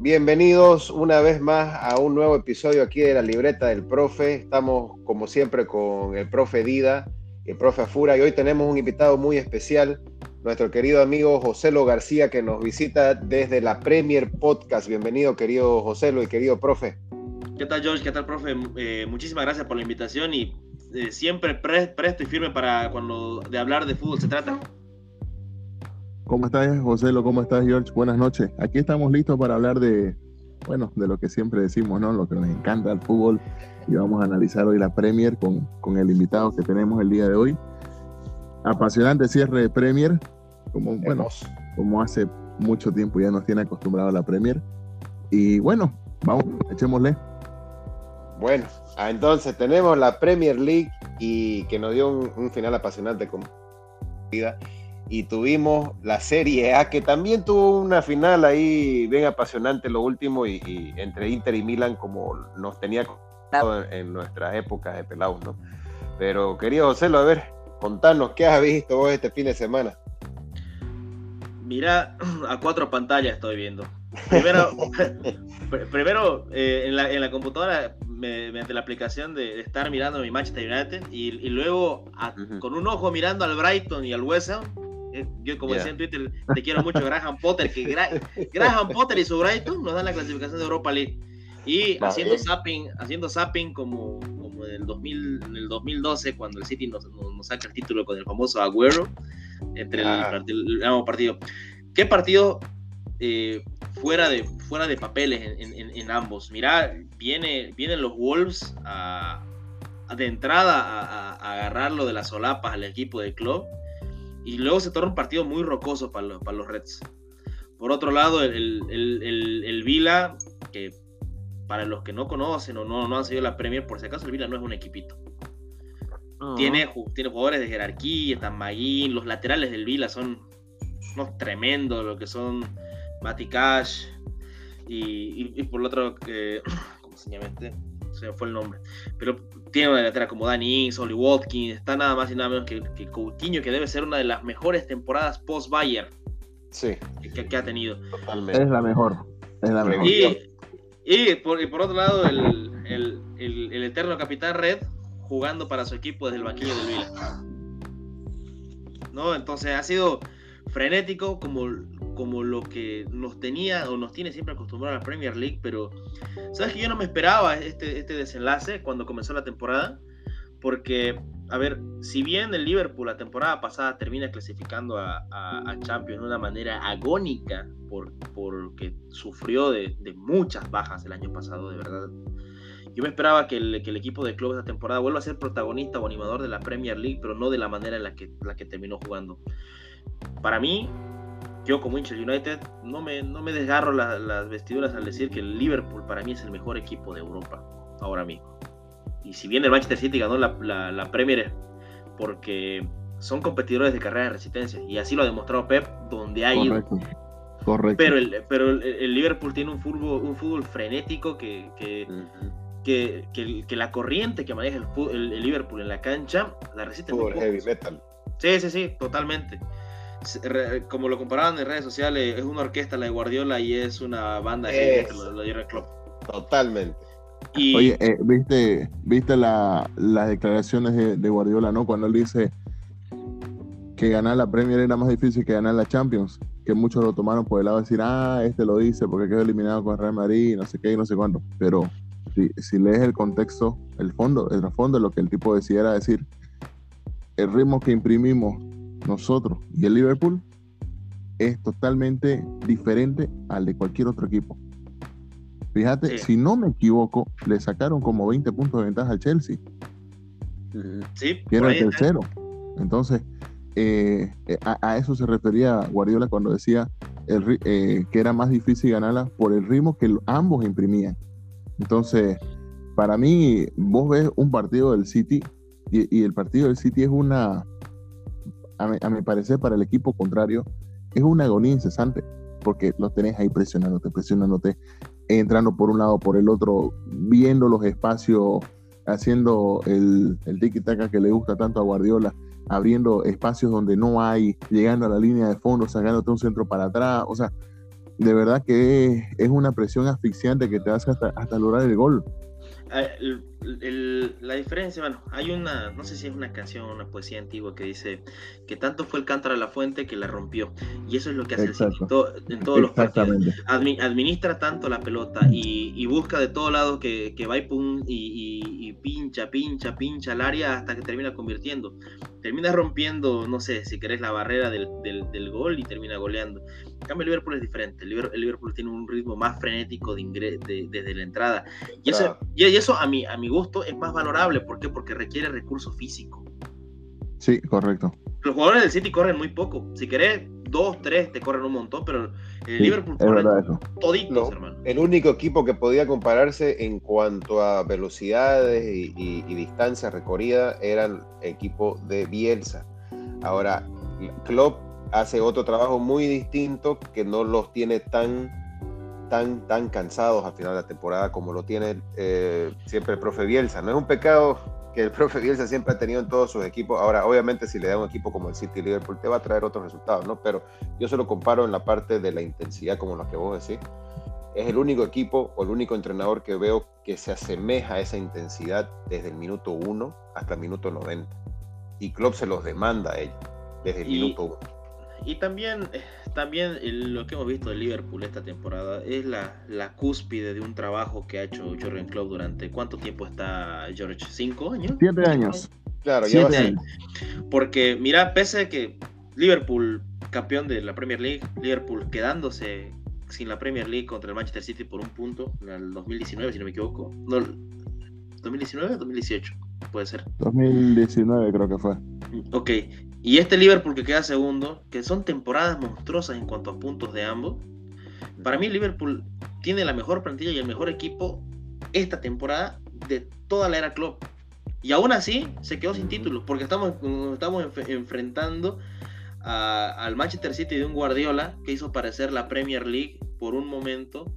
Bienvenidos una vez más a un nuevo episodio aquí de la libreta del profe. Estamos como siempre con el profe Dida el profe Afura y hoy tenemos un invitado muy especial, nuestro querido amigo Joselo García que nos visita desde la Premier Podcast. Bienvenido querido Joselo y querido profe. ¿Qué tal George? ¿Qué tal profe? Eh, muchísimas gracias por la invitación y eh, siempre presto y firme para cuando de hablar de fútbol se trata. ¿Cómo estás, José? ¿Cómo estás, George? Buenas noches. Aquí estamos listos para hablar de, bueno, de lo que siempre decimos, ¿no? Lo que nos encanta el fútbol. Y vamos a analizar hoy la Premier con, con el invitado que tenemos el día de hoy. Apasionante cierre de Premier, como, bueno, como hace mucho tiempo ya nos tiene acostumbrado a la Premier. Y bueno, vamos, echémosle. Bueno, ah, entonces tenemos la Premier League y que nos dio un, un final apasionante como vida y tuvimos la Serie A, que también tuvo una final ahí bien apasionante lo último, y, entre Inter y Milan, como nos tenía en, en nuestras épocas de pelados, ¿no? Pero querido José, a ver, contanos, ¿qué has visto vos este fin de semana? Mira, a cuatro pantallas estoy viendo. Primero, primero eh, en, la, en, la, computadora, mediante la aplicación de, estar mirando mi Manchester United y, y luego a, uh -huh. con un ojo mirando al Brighton y al West Ham yo como yeah. decía en Twitter, te quiero mucho Graham Potter, que Gra Graham Potter y su Brighton nos dan la clasificación de Europa League. Y haciendo zapping, haciendo zapping como, como en, el 2000, en el 2012, cuando el City nos, nos, nos saca el título con el famoso Agüero, entre ah. el, partido, el, partido. ¿Qué partido eh, fuera, de, fuera de papeles en, en, en, ambos? Mirá, viene, vienen los Wolves a, a de entrada a, a, agarrarlo de las solapas al equipo del club y luego se torna un partido muy rocoso para los, para los Reds. Por otro lado, el, el, el, el, Vila, que para los que no conocen o no, no han seguido la Premier, por si acaso el Vila no es un equipito. Uh -huh. tiene, tiene jugadores de jerarquía, están Maguín, los laterales del Vila son unos tremendos, lo que son Mati Cash y, y, y, por el otro, eh, ¿cómo se llama este? se me fue el nombre. Pero tiene una delantera como Danny Ings, Oli Watkins, está nada más y nada menos que, que Coutinho, que debe ser una de las mejores temporadas post-Bayern sí. que, que, ha tenido. Totalmente. Es la mejor. Es la mejor. Y, y, por, y por, otro lado, el, el, el, el, eterno capitán Red jugando para su equipo desde el banquillo del Vila. ¿No? Entonces ha sido frenético como, como lo que nos tenía o nos tiene siempre acostumbrado a la Premier League, pero sabes que yo no me esperaba este, este desenlace cuando comenzó la temporada, porque, a ver, si bien el Liverpool la temporada pasada termina clasificando a, a, Champions de una manera agónica, por, porque sufrió de, de, muchas bajas el año pasado, de verdad. Yo me esperaba que el, que el equipo de club esta temporada vuelva a ser protagonista o animador de la Premier League, pero no de la manera en la que, la que terminó jugando para mí, yo como hincha United, no me, no me desgarro la, las vestiduras al decir que el Liverpool para mí es el mejor equipo de Europa ahora mismo. Y si bien el Manchester City ganó la, la, la Premier porque son competidores de carrera de resistencia, y así lo ha demostrado Pep donde ha Correcto. ido. Correcto. Pero, el, pero el, el, Liverpool tiene un fútbol, un fútbol frenético que, que, uh -huh. que, que, que, la corriente que maneja el, el, Liverpool en la cancha la resiste. Fútbol heavy metal. Sí, sí, sí, totalmente como lo comparaban en redes sociales, es una orquesta la de Guardiola y es una banda de. Totalmente. Y... Oye, eh, ¿viste, viste la, las declaraciones de, de, Guardiola, ¿no? Cuando él dice que ganar la Premier era más difícil que ganar la Champions, que muchos lo tomaron por el lado de decir, ah, este lo dice porque quedó eliminado con Real Madrid, no sé qué y no sé cuánto. Pero si, si lees el contexto, el fondo, el trasfondo, lo que el tipo decía era decir, el ritmo que imprimimos nosotros y el Liverpool es totalmente diferente al de cualquier otro equipo. Fíjate, sí. si no me equivoco, le sacaron como 20 puntos de ventaja al Chelsea. Sí, que era el tercero. Entonces, eh, a, a, eso se refería Guardiola cuando decía el, eh, que era más difícil ganarla por el ritmo que ambos imprimían. Entonces, para mí, vos ves un partido del City y, y el partido del City es una, a mi, a mi, parecer, para el equipo contrario, es una agonía incesante, porque lo tenés ahí presionándote, presionándote, entrando por un lado, por el otro, viendo los espacios, haciendo el, el tiki-taka que le gusta tanto a Guardiola, abriendo espacios donde no hay, llegando a la línea de fondo, sacándote un centro para atrás, o sea, de verdad que es, una presión asfixiante que te hace hasta, hasta lograr el gol. Ah, la diferencia, bueno, hay una, no sé si es una canción, una poesía antigua que dice que tanto fue el cántaro a la fuente que la rompió. Y eso es lo que hace el City en todos los partidos. administra tanto la pelota y, busca de todos lados que, va y, pum, y, pincha, pincha, pincha al área hasta que termina convirtiendo. Termina rompiendo, no sé, si querés, la barrera del, del, gol y termina goleando. En cambio, el Liverpool es diferente. El Liverpool tiene un ritmo más frenético de desde la entrada. Y eso, y eso a mi, a mi gusto es más valorable. ¿Por qué? Porque requiere recurso físico. Sí, correcto. Los jugadores del City corren muy poco. Si querés, dos, tres te corren un montón, pero el Liverpool corre toditos, hermano. El único equipo que podía compararse en cuanto a velocidades y, y distancia recorrida era el equipo de Bielsa. Ahora, Klopp hace otro trabajo muy distinto que no los tiene tan tan, tan cansados al final de la temporada como lo tiene eh, siempre el profe Bielsa. No es un pecado que el profe Bielsa siempre ha tenido en todos sus equipos. Ahora, obviamente, si le da un equipo como el City Liverpool, te va a traer otros resultados, ¿no? Pero yo se lo comparo en la parte de la intensidad, como lo que vos decís. Es el único equipo o el único entrenador que veo que se asemeja a esa intensidad desde el minuto 1 hasta el minuto 90. Y Klopp se los demanda a ellos desde el minuto 1. Y también, eh, también lo que hemos visto de Liverpool esta temporada es la, la cúspide de un trabajo que ha hecho Jorgen Klopp durante cuánto tiempo está George, cinco años. Siete años. Claro, ya Siete Porque mira, pese a que Liverpool campeón de la Premier League, Liverpool quedándose sin la Premier League contra el Manchester City por un punto en el 2019, si no me equivoco. No, 2019 o 2018, puede ser. 2019 creo que fue. Ok, y este Liverpool que queda segundo, que son temporadas monstruosas en cuanto a puntos de ambos. Para mí Liverpool tiene la mejor plantilla y el mejor equipo esta temporada de toda la era club. Y aún así se quedó sin títulos porque estamos, estamos enfrentando al Manchester City de un Guardiola que hizo parecer la Premier League por un momento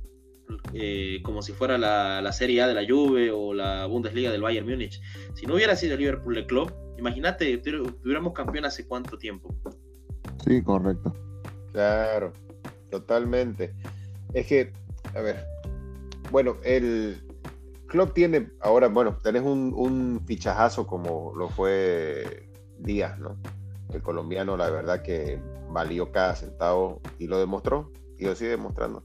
eh, como si fuera la, la, Serie A de la Juve o la Bundesliga del Bayern Múnich. Si no hubiera sido Liverpool de club, Imagínate, tuviéramos campeón hace cuánto tiempo. Sí, correcto. Claro, totalmente. Es que, a ver, bueno, el club tiene, ahora, bueno, tenés un, fichajazo como lo fue Díaz, ¿no? El colombiano, la verdad que valió cada centavo y lo demostró y lo sigue demostrando.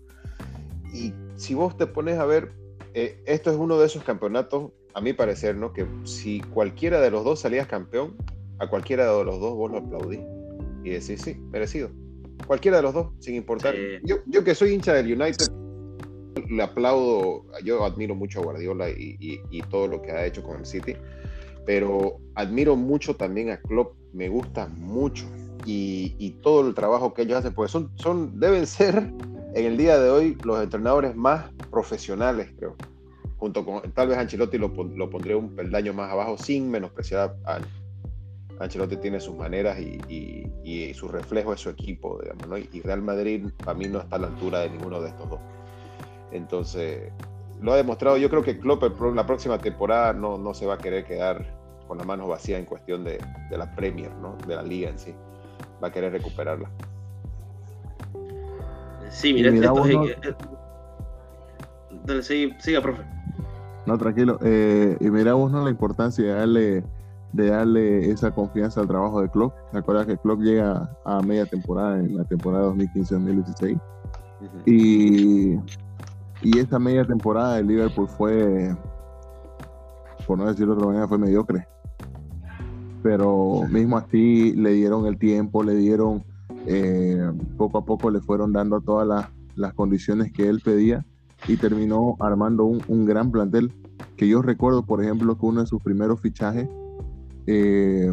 Y si vos te pones a ver, eh, esto es uno de esos campeonatos a mi parecer, ¿no? Que si cualquiera de los dos salías campeón, a cualquiera de los dos vos lo aplaudís y decís, sí, merecido. Cualquiera de los dos, sin importar. Yo, yo que soy hincha del United, le aplaudo, yo admiro mucho a Guardiola y, todo lo que ha hecho con el City, pero admiro mucho también a Klopp, me gusta mucho y, todo el trabajo que ellos hacen, porque son, son, deben ser en el día de hoy los entrenadores más profesionales, creo junto con tal vez Ancelotti lo, lo pondría un peldaño más abajo sin menospreciar a Ancelotti tiene sus maneras y, y, su reflejo es su equipo, digamos, ¿no? Y Real Madrid para mí no está a la altura de ninguno de estos dos. Entonces, lo ha demostrado. Yo creo que Klopp la próxima temporada no, no se va a querer quedar con las manos vacías en cuestión de, de la Premier, ¿no? De la liga en sí. Va a querer recuperarla. Sí, mira, esto Dale, siga, profe. No, tranquilo. Eh, y miramos ¿no? la importancia de darle, de darle esa confianza al trabajo de Klopp. ¿Te acuerdas que Klopp llega a media temporada en la temporada 2015-2016? Y, y esta media temporada de Liverpool fue, por no decirlo de otra manera, fue mediocre. Pero mismo así le dieron el tiempo, le dieron, eh, poco a poco le fueron dando todas las, las condiciones que él pedía y terminó armando un, gran plantel. Que yo recuerdo, por ejemplo, que uno de sus primeros fichajes eh,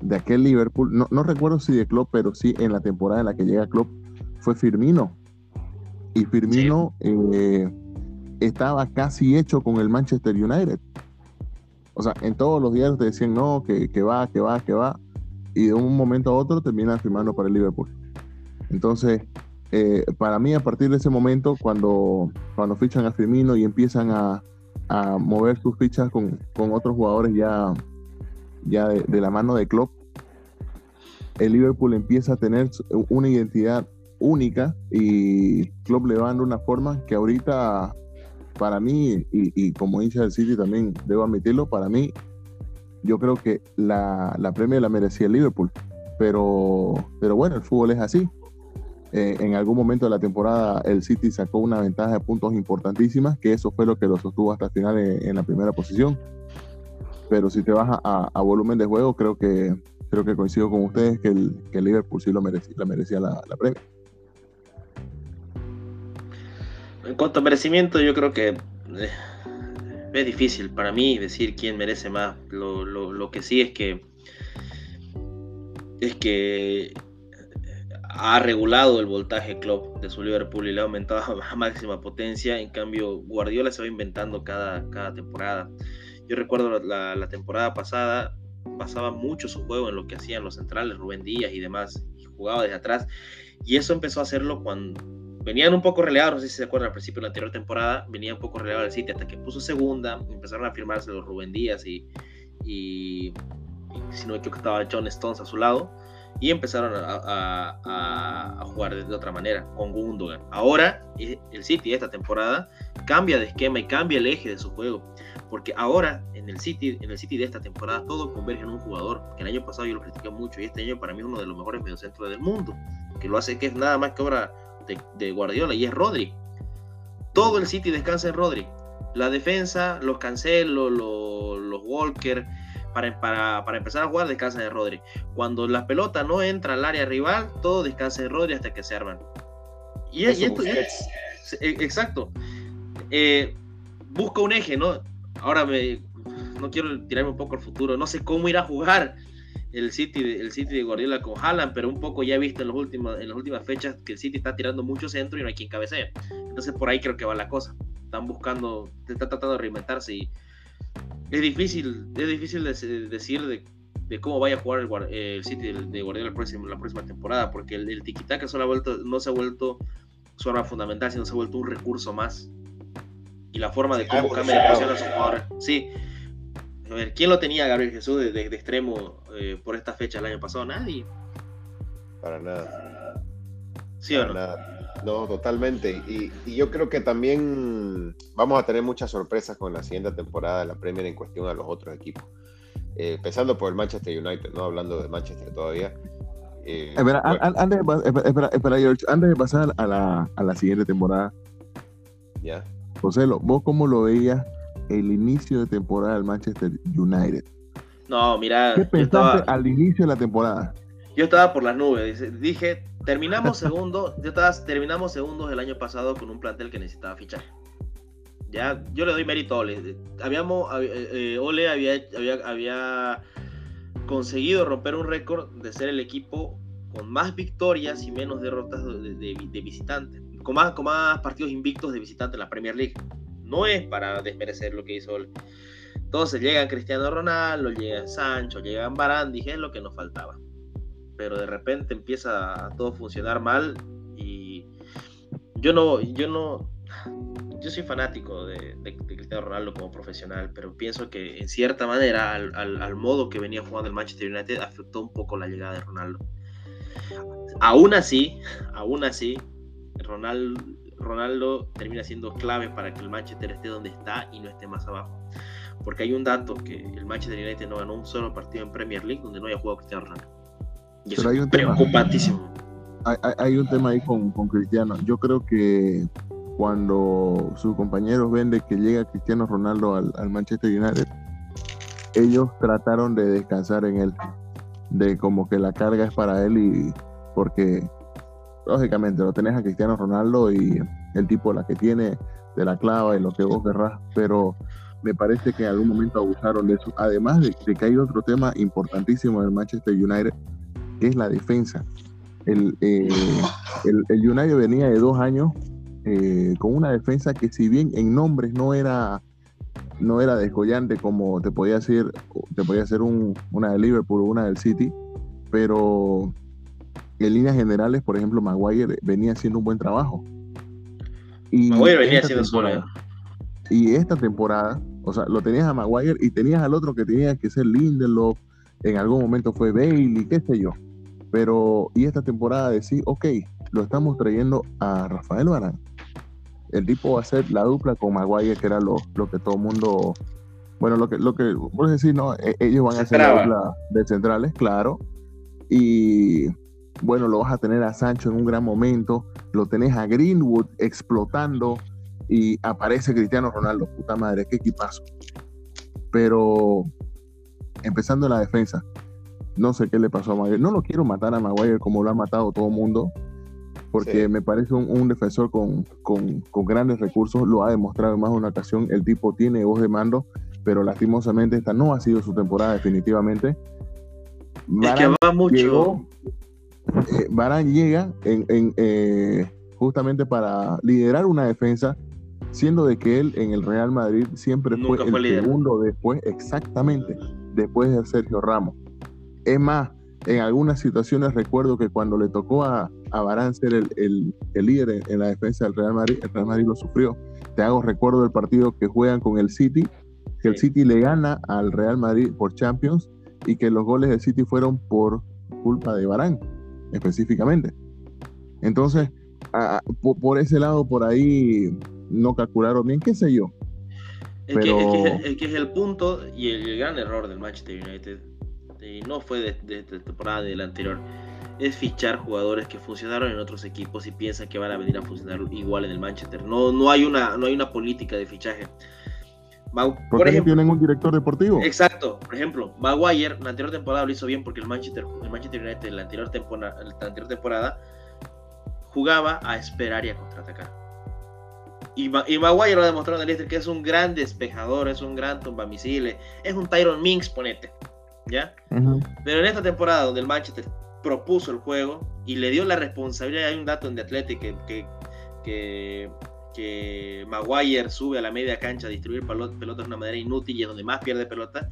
de aquel Liverpool, no, recuerdo si de Klopp, pero sí en la temporada en la que llega Klopp, fue Firmino. Y Firmino eh, estaba casi hecho con el Manchester United. O sea, en todos los días te decían, no, que, que va, que va, que va. Y de un momento a otro termina firmando para el Liverpool. Entonces, eh, para mí a partir de ese momento, cuando, cuando fichan a Firmino y empiezan a, mover sus fichas con, otros jugadores ya, ya de, la mano de Klopp, el Liverpool empieza a tener una identidad única y Klopp le va dando una forma que ahorita para mí y, como hincha del City también debo admitirlo, para mí yo creo que la, la premia la merecía el Liverpool, pero, pero bueno, el fútbol es así. Eh, en algún momento de la temporada el City sacó una ventaja de puntos importantísima, que eso fue lo que lo sostuvo hasta el final en, la primera posición. Pero si te vas a, volumen de juego, creo que creo que coincido con ustedes que el, que Liverpool sí lo merecía, la merecía la, la premia. En cuanto a merecimiento, yo creo que eh, es difícil para mí decir quién merece más. Lo, lo, que sí es que es que ha regulado el voltaje club de su Liverpool y le ha aumentado a máxima potencia. En cambio, Guardiola se va inventando cada, cada temporada. Yo recuerdo la, la, temporada pasada, pasaba mucho su juego en lo que hacían los centrales, Rubén Díaz y demás, y jugaba desde atrás. Y eso empezó a hacerlo cuando, venían un poco relegados, no sé si se acuerdan al principio de la anterior temporada, venía un poco relegado el City hasta que puso segunda, empezaron a firmarse los Rubén Díaz y, y, si no me equivoco estaba John Stones a su lado y empezaron a, jugar de, otra manera con Gundogan. Ahora el City esta temporada cambia de esquema y cambia el eje de su juego, porque ahora en el City, en el City de esta temporada todo converge en un jugador que el año pasado yo lo critiqué mucho y este año para mí es uno de los mejores mediocentros del mundo, que lo hace que es nada más que obra de, Guardiola y es Rodri. Todo el City descansa en Rodri. La defensa, los Cancelo, los, Walker, para, para, empezar a jugar descansa en Rodri. Cuando la pelota no entra al área rival, todo descansa en Rodri hasta que se arman. Y, esto, es, e, exacto. Eh, busca un eje, ¿no? Ahora me, no quiero tirarme un poco al futuro, no sé cómo ir a jugar el City, el City de Guardiola con Haaland, pero un poco ya he visto en, los últimos, en las últimas fechas que el City está tirando mucho centro y no hay quien cabecee. Entonces por ahí creo que va la cosa. Están buscando, están tratando de reinventarse y es difícil, es difícil decir de, cómo vaya a jugar el, City de, Guardiola la próxima, la próxima temporada, porque el, el tiki-taka solo ha vuelto, no se ha vuelto su arma fundamental, sino se ha vuelto un recurso más. Y la forma de cómo cambia de posición a su jugador. Sí, a ver, ¿quién lo tenía Gabriel Jesús de, extremo eh, por esta fecha el año pasado? Nadie. Para nada. ¿Sí o no? No, totalmente. Y, yo creo que también vamos a tener muchas sorpresas con la siguiente temporada de la Premier en cuestión a los otros equipos. Eh, empezando por el Manchester United, ¿no? Hablando de Manchester todavía. Eh, espera, antes, de, George, antes de pasar a la, a la siguiente temporada. Ya. José, ¿vos cómo lo veías el inicio de temporada del Manchester United. No, mira. ¿Qué pensaste al inicio de la temporada? Yo estaba por las nubes. Dije, terminamos segundo. terminamos segundos el año pasado con un plantel que necesitaba fichar. Ya, yo le doy mérito a Ole. Habíamos, eh, Ole había, había, conseguido romper un récord de ser el equipo con más victorias y menos derrotas de, de, visitantes. Con más, con más partidos invictos de visitantes en la Premier League. No es para desmerecer lo que hizo Entonces llegan Cristiano Ronaldo, llegan Sancho, llegan Barán, dije es lo que nos faltaba. Pero de repente empieza a todo funcionar mal y yo no, yo no, yo soy fanático de, Cristiano Ronaldo como profesional, pero pienso que en cierta manera al, modo que venía jugando el Manchester United afectó un poco la llegada de Ronaldo. Aún así, aún así, Ronaldo, Ronaldo termina siendo clave para que el Manchester esté donde está y no esté más abajo. Porque hay un dato que el Manchester United no ganó un solo partido en Premier League donde no haya jugado Cristiano Ronaldo. Y eso es preocupantísimo. Hay, un tema ahí con, Cristiano. Yo creo que cuando sus compañeros ven de que llega Cristiano Ronaldo al, al Manchester United, ellos trataron de descansar en él, de como que la carga es para él y porque lógicamente lo tenés a Cristiano Ronaldo y el tipo la que tiene de la clava y lo que vos querrás, pero me parece que en algún momento abusaron de eso. Además de, que hay otro tema importantísimo en Manchester United, que es la defensa. El, eh, el, United venía de dos años eh, con una defensa que si bien en nombres no era no era descollante como te podía hacer te podía hacer un, una de Liverpool o una del City, pero en líneas generales, por ejemplo, Maguire venía haciendo un buen trabajo. Y Maguire venía haciendo su Y esta temporada, o sea, lo tenías a Maguire y tenías al otro que tenía que ser Lindelof, en algún momento fue Bailey, qué sé yo. Pero, y esta temporada decís, ok, lo estamos trayendo a Rafael Barán. El tipo va a ser la dupla con Maguire, que era lo, lo que todo el mundo, bueno, lo que, lo que, por decir, no, e, ellos van a ser la dupla de centrales, claro. Y bueno, lo vas a tener a Sancho en un gran momento, lo tenés a Greenwood explotando y aparece Cristiano Ronaldo, puta madre, qué equipazo. Pero empezando en la defensa, no sé qué le pasó a Maguire. No lo quiero matar a Maguire como lo ha matado todo el mundo, porque me parece un, defensor con, grandes recursos, lo ha demostrado en más de una ocasión. El tipo tiene voz de mando, pero lastimosamente esta no ha sido su temporada definitivamente. es que va mucho. Eh, Barán llega en, eh, justamente para liderar una defensa, siendo de que él en el Real Madrid siempre fue, el segundo después, exactamente, después de Sergio Ramos. Es más, en algunas situaciones recuerdo que cuando le tocó a, a Barán ser el, líder en, la defensa del Real Madrid, el Real Madrid lo sufrió. Te hago recuerdo del partido que juegan con el City, que el City le gana al Real Madrid por Champions y que los goles del City fueron por culpa de Barán específicamente. Entonces, por, ese lado, por ahí no calcularon bien, qué sé yo. Es, que, es, el punto y el, gran error del Manchester United, no fue de, de, de temporada del anterior, es fichar jugadores que funcionaron en otros equipos y piensan que van a venir a funcionar igual en el Manchester. No, no, hay, una, no hay una política de fichaje. por ejemplo, tienen un director deportivo. Exacto. Por ejemplo, Maguire la anterior temporada lo hizo bien porque el Manchester, el Manchester United en la anterior, temporada, la anterior temporada jugaba a esperar y a contraatacar. Y, y Maguire lo demostró en el Leicester que es un gran despejador, es un gran tumbamisiles, es un Tyron Minks, ponete. ¿Ya? Pero en esta temporada donde el Manchester propuso el juego y le dio la responsabilidad, hay un dato en The Athletic que, que, que que Maguire sube a la media cancha a distribuir pelotas de una manera inútil y es donde más pierde pelota,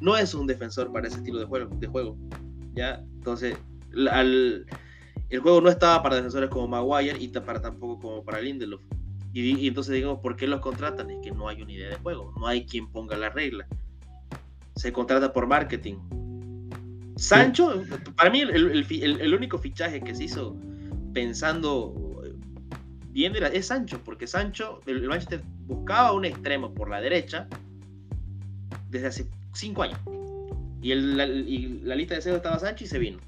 no es un defensor para ese estilo de juego. De juego ¿ya? Entonces, el juego no estaba para defensores como Maguire y para tampoco como para Lindelof. Y, entonces digamos, ¿por qué los contratan? Es que no hay una idea de juego, no hay quien ponga la regla. Se contrata por marketing. Sancho, para mí el, único fichaje que se hizo pensando bien es Sancho, porque Sancho, el Manchester buscaba un extremo por la derecha desde hace cinco años. Y, la, lista de deseos estaba Sancho y se vino.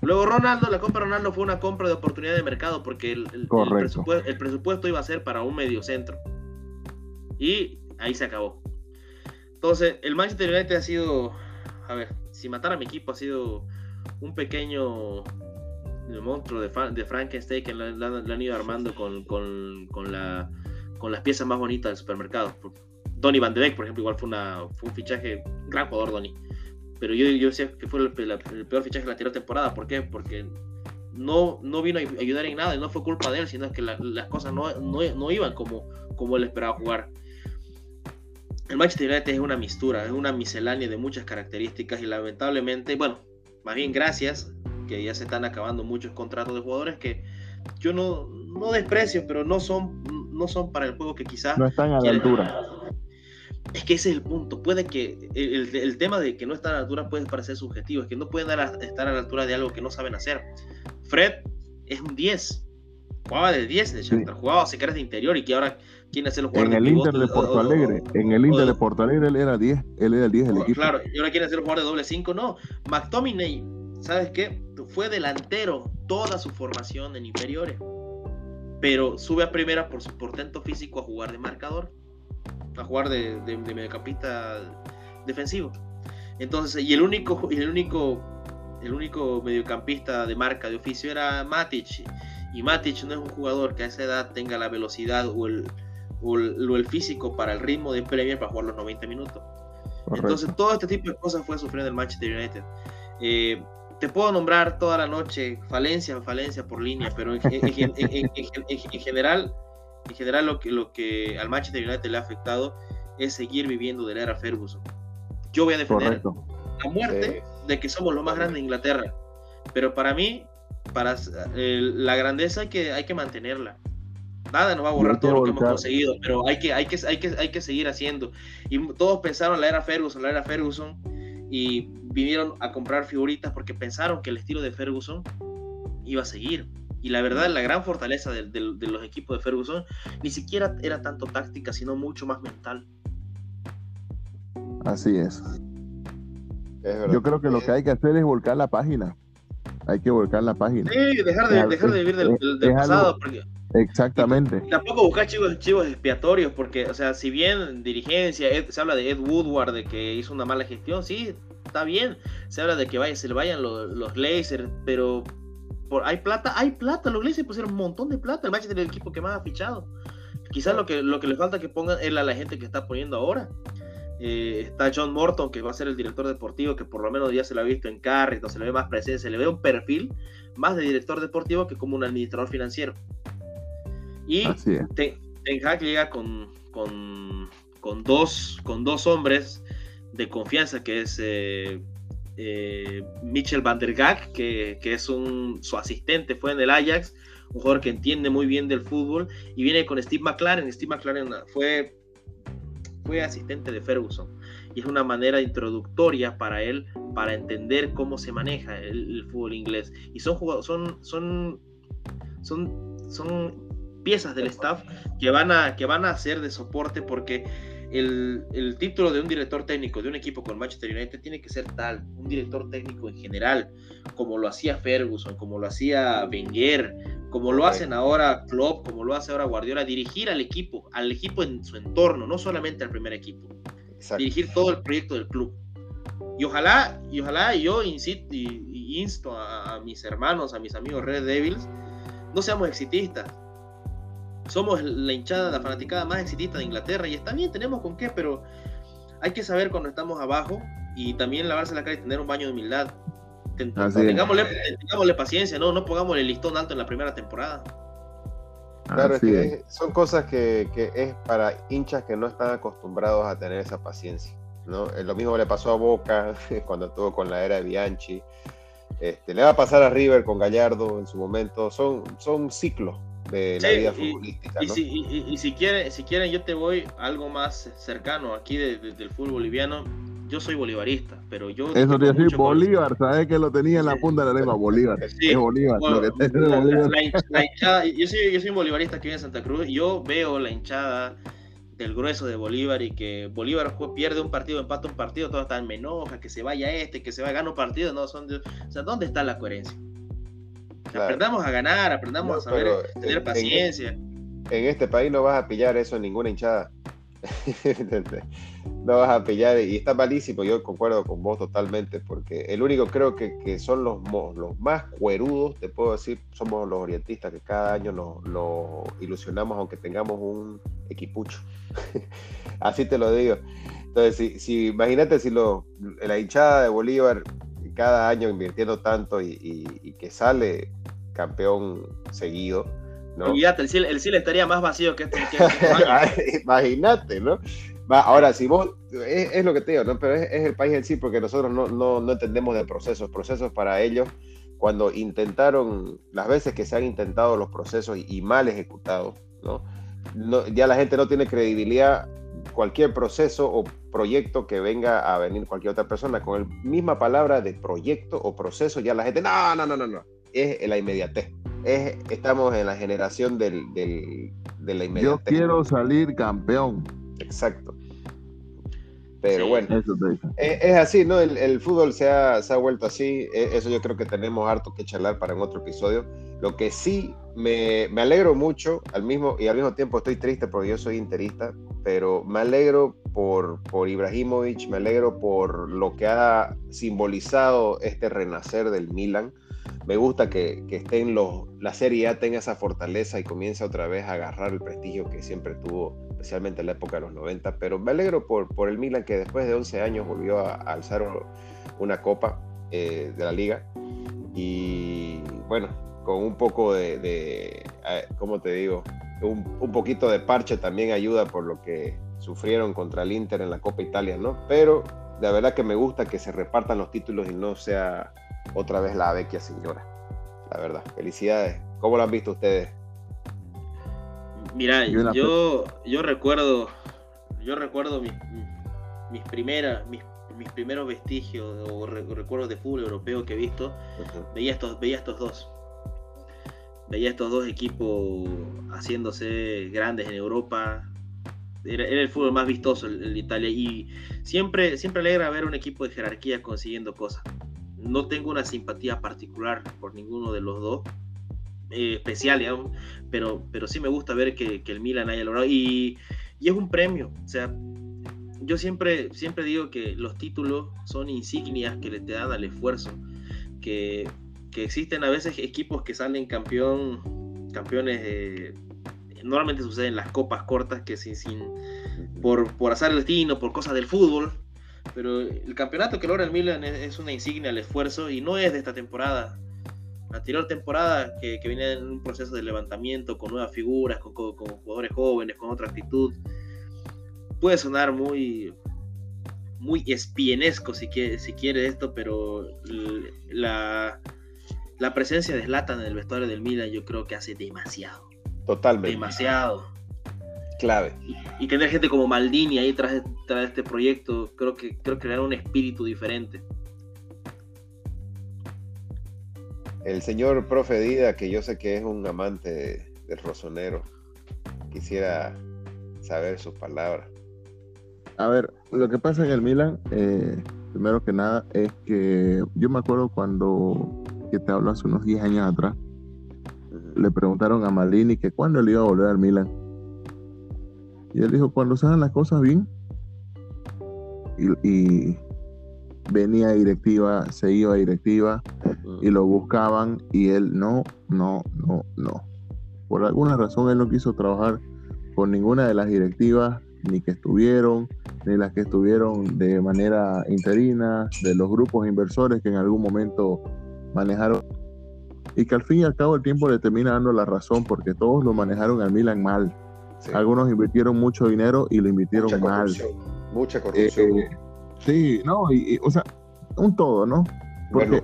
Luego Ronaldo, la compra de Ronaldo fue una compra de oportunidad de mercado porque el, presupuesto, iba a ser para un medio centro. Y ahí se acabó. Entonces, el Manchester United ha sido, a ver, si matar a mi equipo ha sido un pequeño el monstruo de, de Frankenstein que le, han ido armando con, con, con, la, con las piezas más bonitas del supermercado. Donny Van de Beek, por ejemplo, igual fue, una, fue un fichaje, gran jugador Donny. Pero yo, yo decía que fue el, peor fichaje de la anterior temporada. ¿Por qué? Porque no, no vino a ayudar en nada y no fue culpa de él, sino que las cosas no, no, no, iban como, como él esperaba jugar. El Manchester United es una mistura, es una miscelánea de muchas características y lamentablemente, bueno, más bien gracias que ya se están acabando muchos contratos de jugadores que yo no, no desprecio, pero no son, no son para el juego que quizás... No están a la altura. Es que ese es el punto. Puede que el, el, tema de que no están a la altura puede parecer subjetivo, es que no pueden estar a la altura de algo que no saben hacer. Fred es un 10. Jugaba de 10 de Shakhtar, jugaba si de interior y que ahora En el Inter de Porto Alegre, en el Inter de Porto Alegre él era 10, él era el 10 del equipo. Claro, y ahora quiere hacer los jugadores de doble 5, no. McTominay, ¿sabes qué? fue delantero toda su formación en inferiores, pero sube a primera por su portento físico a jugar de marcador, a jugar de, de, mediocampista defensivo. Entonces, y el único, el único, el único mediocampista de marca de oficio era Matic. Y Matic no es un jugador que a esa edad tenga la velocidad o el, o el, físico para el ritmo de Premier para jugar los 90 minutos. Entonces, todo este tipo de cosas fue sufriendo el Manchester United. Eh, te puedo nombrar toda la noche falencia, falencia por línea, pero en, general, en general lo que, lo que al Manchester United le ha afectado es seguir viviendo de la era Ferguson. Yo voy a defender la muerte de que somos los más grandes de Inglaterra, pero para mí, para la grandeza hay que, hay que mantenerla. Nada nos va a borrar todo lo que hemos conseguido, pero hay que, hay, que, hay, que, hay que seguir haciendo. Y todos pensaron la era Ferguson, la era Ferguson, y vinieron a comprar figuritas porque pensaron que el estilo de Ferguson iba a seguir. Y la verdad, la gran fortaleza de, de los equipos de Ferguson ni siquiera era tanto táctica, sino mucho más mental. Así es. Yo creo que lo que hay que hacer es volcar la página. Hay que volcar la página. Sí, dejar de, dejar de vivir del, pasado. porque, exactamente. tampoco buscar chivos, chivos expiatorios, porque, o sea, si bien dirigencia, se habla de Ed Woodward, de que hizo una mala gestión, sí, está bien. Se habla de que vaya, se le vayan los, los pero por, hay plata, hay plata. Los Glazers pusieron un montón de plata. El Manchester es el equipo que más ha fichado. Quizás lo que, lo que le falta que pongan es a la gente que está poniendo ahora. Eh, está John Morton, que va a ser el director deportivo, que por lo menos ya se lo ha visto en Carrington, se le ve más presencia, se le ve un perfil más de director deportivo que como un administrador financiero. Y Ten, Hag llega con, con, con, dos, con dos hombres de confianza, que es eh, eh, Mitchell van der que, que, es un, su asistente, fue en el Ajax, un jugador que entiende muy bien del fútbol, y viene con Steve McLaren. Steve McLaren fue fue asistente de Ferguson y es una manera introductoria para él para entender cómo se maneja el, fútbol inglés y son son son son son piezas del staff que van a que van a ser de soporte porque el, el, título de un director técnico de un equipo con Manchester United tiene que ser tal, un director técnico en general, como lo hacía Ferguson, como lo hacía Wenger, como lo hacen ahora Klopp, como lo hace ahora Guardiola, dirigir al equipo, al equipo en su entorno, no solamente al primer equipo. Dirigir todo el proyecto del club. Y ojalá, y ojalá yo insisto y, insto a, mis hermanos, a mis amigos Red Devils, no seamos exitistas. Somos la hinchada, la fanaticada más exitista de Inglaterra y está bien, tenemos con qué, pero hay que saber cuando estamos abajo y también lavarse la cara y tener un baño de humildad tengámosle, paciencia, ¿no? No pongamos el listón alto en la primera temporada. Claro, que son cosas que, es para hinchas que no están acostumbrados a tener esa paciencia. ¿no? Eh, lo mismo le pasó a Boca cuando estuvo con la era de Bianchi. Este, le va a pasar a River con Gallardo en su momento. Son, son ciclos de la vida futbolística. Y, si, y, si, quieren, si quieren, yo te voy algo más cercano aquí del fútbol boliviano yo soy bolivarista, pero yo... Eso te decir Bolívar, ¿sabes que lo tenía en la punta de la lengua? Bolívar. Sí. Es Bolívar. la, hinchada, yo soy, yo soy un bolivarista que vive en Santa Cruz y yo veo la hinchada del grueso de Bolívar y que Bolívar pierde un partido, empata un partido, todo está en menoja, que se vaya este, que se vaya, gana un partido, no, son o sea, ¿dónde está la coherencia? Aprendamos a ganar, aprendamos a saber tener paciencia. En, en este país no vas a pillar eso en ninguna hinchada. no vas a pillar y está malísimo, yo concuerdo con vos totalmente, porque el único creo que, que son los, los más cuerudos, te puedo decir, somos los orientistas que cada año nos, ilusionamos aunque tengamos un equipucho. Así te lo digo. Entonces, si, imagínate si lo, la hinchada de Bolívar cada año invirtiendo tanto y, que sale campeón seguido, ¿no? el cielo, el estaría más vacío que este. este Imagínate, ¿no? ahora, si vos, es, lo que te digo, ¿no? Pero es, el país en sí, porque nosotros no, no, no, entendemos de procesos. Procesos para ellos, cuando intentaron, las veces que se han intentado los procesos y, mal ejecutados, ¿no? Ya la gente no tiene credibilidad. Cualquier proceso o proyecto que venga a venir cualquier otra persona con la misma palabra de proyecto o proceso, ya la gente, no, no, no, no, no. Es la inmediatez. Es, estamos en la generación del, del, de la inmediatez. Yo quiero salir campeón Exacto. Pero bueno, es, así, ¿no? El, fútbol se ha, se ha, vuelto así. E, eso yo creo que tenemos harto que charlar para en otro episodio. Lo que sí me, me, alegro mucho al mismo y al mismo tiempo estoy triste porque yo soy interista, pero me alegro por, por Ibrahimovic, me alegro por lo que ha simbolizado este renacer del Milan me gusta que, que estén los, la Serie A tenga esa fortaleza y comience otra vez a agarrar el prestigio que siempre tuvo, especialmente en la época de los 90. Pero me alegro por, por el Milan que después de 11 años volvió a, alzar una copa eh, de la liga. Y bueno, con un poco de, de ¿cómo te digo? Un, un, poquito de parche también ayuda por lo que sufrieron contra el Inter en la Copa Italia, ¿no? Pero de verdad que me gusta que se repartan los títulos y no sea otra vez la vecchia señora. La verdad, felicidades. ¿Cómo lo han visto ustedes? Mira, yo, yo recuerdo, yo recuerdo mis, mis primeras, mis, mis, primeros vestigios o recuerdos de fútbol europeo que he visto, veía estos, veía estos dos. veía estos dos equipos haciéndose grandes en Europa. Era, el fútbol más vistoso el, de Italia y siempre, siempre alegra ver un equipo de jerarquía consiguiendo cosas. No tengo una simpatía particular por ninguno de los dos, eh, especial, digamos, pero, pero sí me gusta ver que, el Milan haya logrado. Y, y, es un premio, o sea, yo siempre, siempre digo que los títulos son insignias que le te dan al esfuerzo, que, que existen a veces equipos que salen campeón, campeones, normalmente sucede en las copas cortas, que sin, sin por, por azar el destino, por cosas del fútbol, pero el campeonato que logra el Milan es, una insignia al esfuerzo y no es de esta temporada. Anterior temporada, que, que viene en un proceso de levantamiento con nuevas figuras, con, con, jugadores jóvenes, con otra actitud, puede sonar muy, muy espienesco si quiere, si quiere esto, pero la, la presencia de Zlatan en el vestuario del Milan yo creo que hace demasiado. Totalmente. Demasiado. Clave. Y, tener gente como Maldini ahí tras, tras este proyecto, creo que, creo que le da un espíritu diferente. El señor profe Dida, que yo sé que es un amante del rosonero, quisiera saber sus palabras. A ver, lo que pasa en el Milan, eh, primero que nada, es que yo me acuerdo cuando, que te hablo hace unos 10 años atrás, le preguntaron a Maldini que cuándo le iba a volver al Milan. Y él dijo, cuando se hagan las cosas bien. Y, venía directiva, se iba directiva y lo buscaban y él no, no, no, no. Por alguna razón él no quiso trabajar con ninguna de las directivas ni que estuvieron, ni las que estuvieron de manera interina, de los grupos inversores que en algún momento manejaron y que al fin y al cabo el tiempo le termina dando la razón porque todos lo manejaron al Milan mal. Algunos invirtieron mucho dinero y lo invirtieron mal. Mucha corrupción. Eh, sí, no, y, o sea, un todo, ¿no? Porque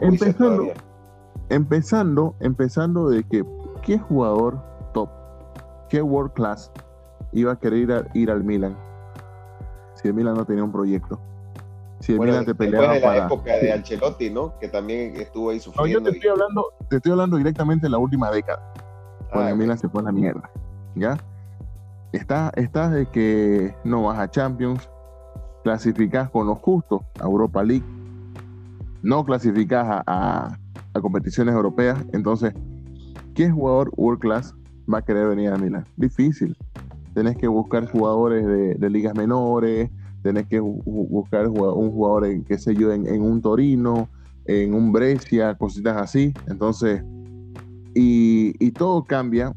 empezando, empezando, empezando de que qué jugador top, qué world class iba a querer ir, a, ir al Milan si el Milan no tenía un proyecto. Si el Milan te peleaba de la época de Ancelotti, ¿no? Que también estuvo ahí sufriendo. No, yo te estoy, hablando, te estoy hablando directamente en la última década, cuando ah, el Milan se pone a mierda, ¿ya? Estás está de que no vas a Champions, clasificás con los justos a Europa League, no clasificás a, competiciones europeas, entonces, ¿qué jugador world class va a querer venir a Milan? Difícil tenés que buscar jugadores de, ligas menores, tenés que buscar un jugador, en, qué sé yo, en, un Torino, en un Brescia, cositas así. Entonces, y, todo cambia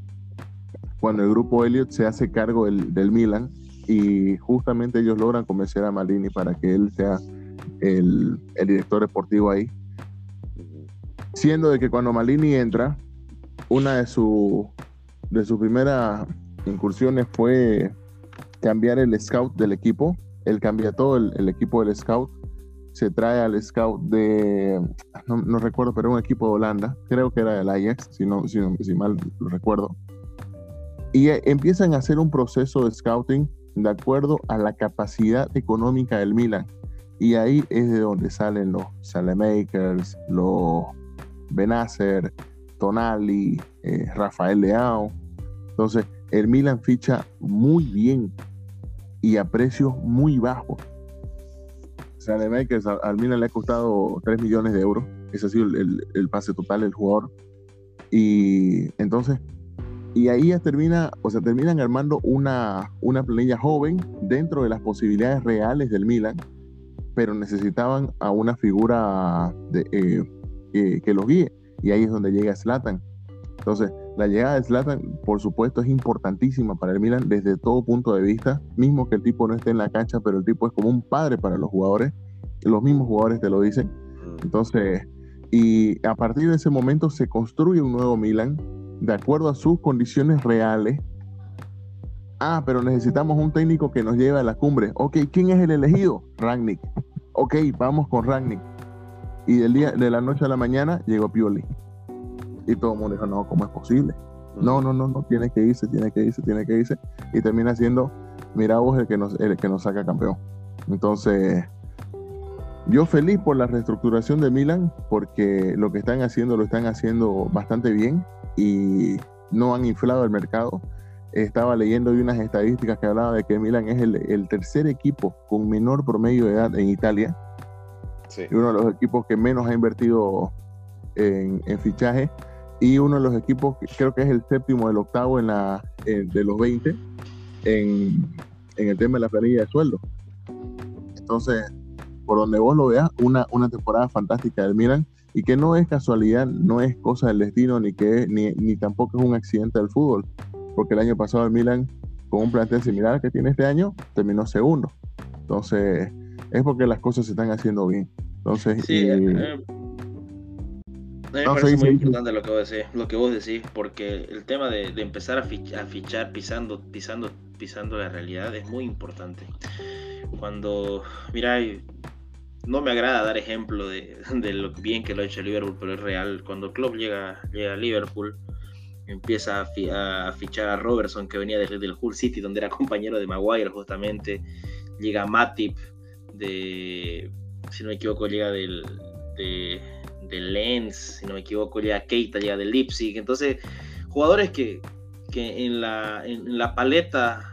cuando el grupo Elliot se hace cargo del, Milan y justamente ellos logran convencer a Malini para que él sea el, el director deportivo ahí. Siendo de que cuando Malini entra, una de sus de su primera incursiones fue cambiar el scout del equipo. Él cambia todo el, equipo del scout. Se trae al scout de, no, recuerdo, pero un equipo de Holanda. Creo que era el Ajax, si, no, si, si mal lo recuerdo. Y eh, empiezan a hacer un proceso de scouting de acuerdo a la capacidad económica del Milan. Y ahí es de donde salen los Salemakers, los Benacer, Tonali, eh, Rafael Leao. Entonces, el Milan ficha muy bien y a precios muy bajos. Sea, que al Milan le ha costado 3 millones de euros. Ese ha sido el, pase total del jugador. Y entonces, y ahí ya termina, o sea, terminan armando una, una planilla joven dentro de las posibilidades reales del Milan, pero necesitaban a una figura de, eh, que los guíe. Y ahí es donde llega Slatan. Entonces, la llegada de Zlatan, por supuesto, es importantísima para el Milan desde todo punto de vista, mismo que el tipo no esté en la cancha, pero el tipo es como un padre para los jugadores, los mismos jugadores te lo dicen. Mm. Entonces, y a partir de ese momento se construye un nuevo Milan de acuerdo a sus condiciones reales. Ah, pero necesitamos un técnico que nos lleve a la cumbre. Ok, ¿quién es el elegido? Ragnick. Ok, vamos con Ragnick. Y del día, de la noche a la mañana llegó Pioli. Y todo el mundo dijo, no, ¿cómo es posible? No, no, no, no, tiene que irse, tiene que irse, tiene que irse. Y termina siendo, mira vos, el que nos, el que nos saca campeón. Entonces, yo feliz por la reestructuración de Milan, porque lo que están haciendo lo están haciendo bastante bien y no han inflado el mercado. Estaba leyendo de unas estadísticas que hablaba de que Milan es el, tercer equipo con menor promedio de edad en Italia. Y uno de los equipos que menos ha invertido en, fichaje. Y uno de los equipos, creo que es el séptimo, el octavo en la, de los 20 en, en el tema de la planilla de sueldo. Entonces, por donde vos lo veas, una, una temporada fantástica del Milan y que no es casualidad, no es cosa del destino, ni que ni, ni tampoco es un accidente del fútbol, porque el año pasado el Milan, con un plantel similar que tiene este año, terminó segundo. Entonces, es porque las cosas se están haciendo bien. Entonces, sí, eh, eh, me parece muy importante lo que vos decís, lo que vos decís, porque el tema de, empezar a, fichar, a fichar pisando, pisando, pisando la realidad es muy importante. Cuando, mira, no me agrada dar ejemplo de, lo bien que lo ha hecho Liverpool, pero es real. Cuando Klopp llega, llega a Liverpool, empieza a, fichar a Robertson, que venía desde el Hull City, donde era compañero de Maguire justamente. Llega Matip, de, si no me equivoco, llega del, de, Lens, si no me equivoco, llega Keita, llega del Leipzig. Entonces, jugadores que, que en, la, en la paleta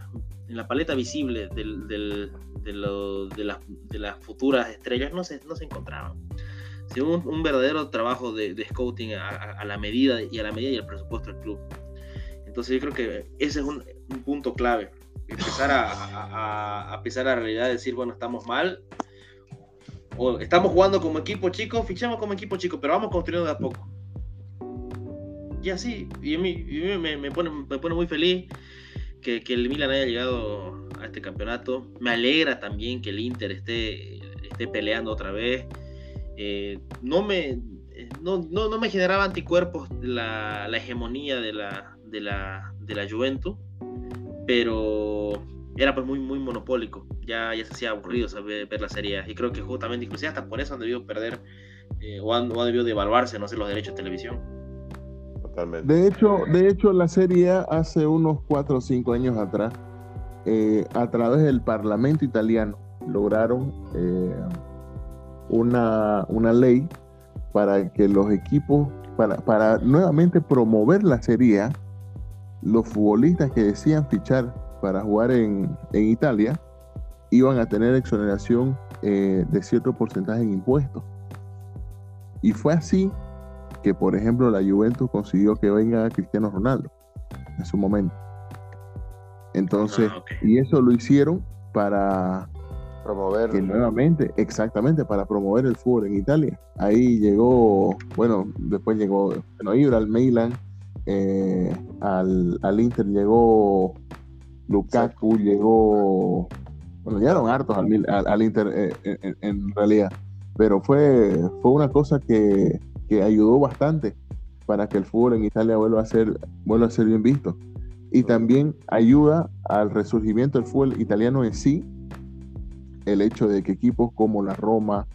en la paleta visible del, de, las futuras estrellas no se, no se encontraban. Un, un verdadero trabajo de, scouting a, la medida y a la medida y el presupuesto del club. Entonces yo creo que ese es un, punto clave. Empezar a, a, pisar la realidad, decir, bueno, estamos mal, o estamos jugando como equipo chico, fichamos como equipo chico, pero vamos construyendo de a poco. Y así, y a mí, me, pone, me pone muy feliz que, que, el Milan haya llegado a este campeonato. Me alegra también que el Inter esté, esté peleando otra vez. Eh, no, me, no, no, me generaba anticuerpos la, la hegemonía de la, de, la, de la Juventus, pero era pues muy, muy monopólico. Ya, ya se hacía aburrido saber, ver la serie. Y creo que justamente, inclusive hasta por eso han debido perder eh, o, han, debido devaluarse, no sé, los derechos de televisión. Totalmente. De hecho, de hecho, la serie hace unos 4 o 5 años atrás eh, a través del Parlamento italiano lograron eh, una, una, ley para que los equipos, para, para nuevamente promover la Serie A, los futbolistas que decían fichar para jugar en, en Italia iban a tener exoneración eh, de cierto porcentaje en impuestos. Y fue así que, por ejemplo, la Juventus consiguió que venga Cristiano Ronaldo en su momento. Entonces, ah, y eso lo hicieron para promover nuevamente, exactamente, para promover el fútbol en Italia. Ahí llegó, bueno, después llegó bueno, Ibra al Milan, eh, al, Inter llegó Lukaku, llegó, bueno, llegaron hartos al, Inter eh, en, realidad, pero fue, fue una cosa que, que ayudó bastante para que el fútbol en Italia vuelva a ser, vuelva a ser bien visto. Y también ayuda al resurgimiento del fútbol italiano en sí el hecho de que equipos como la Roma,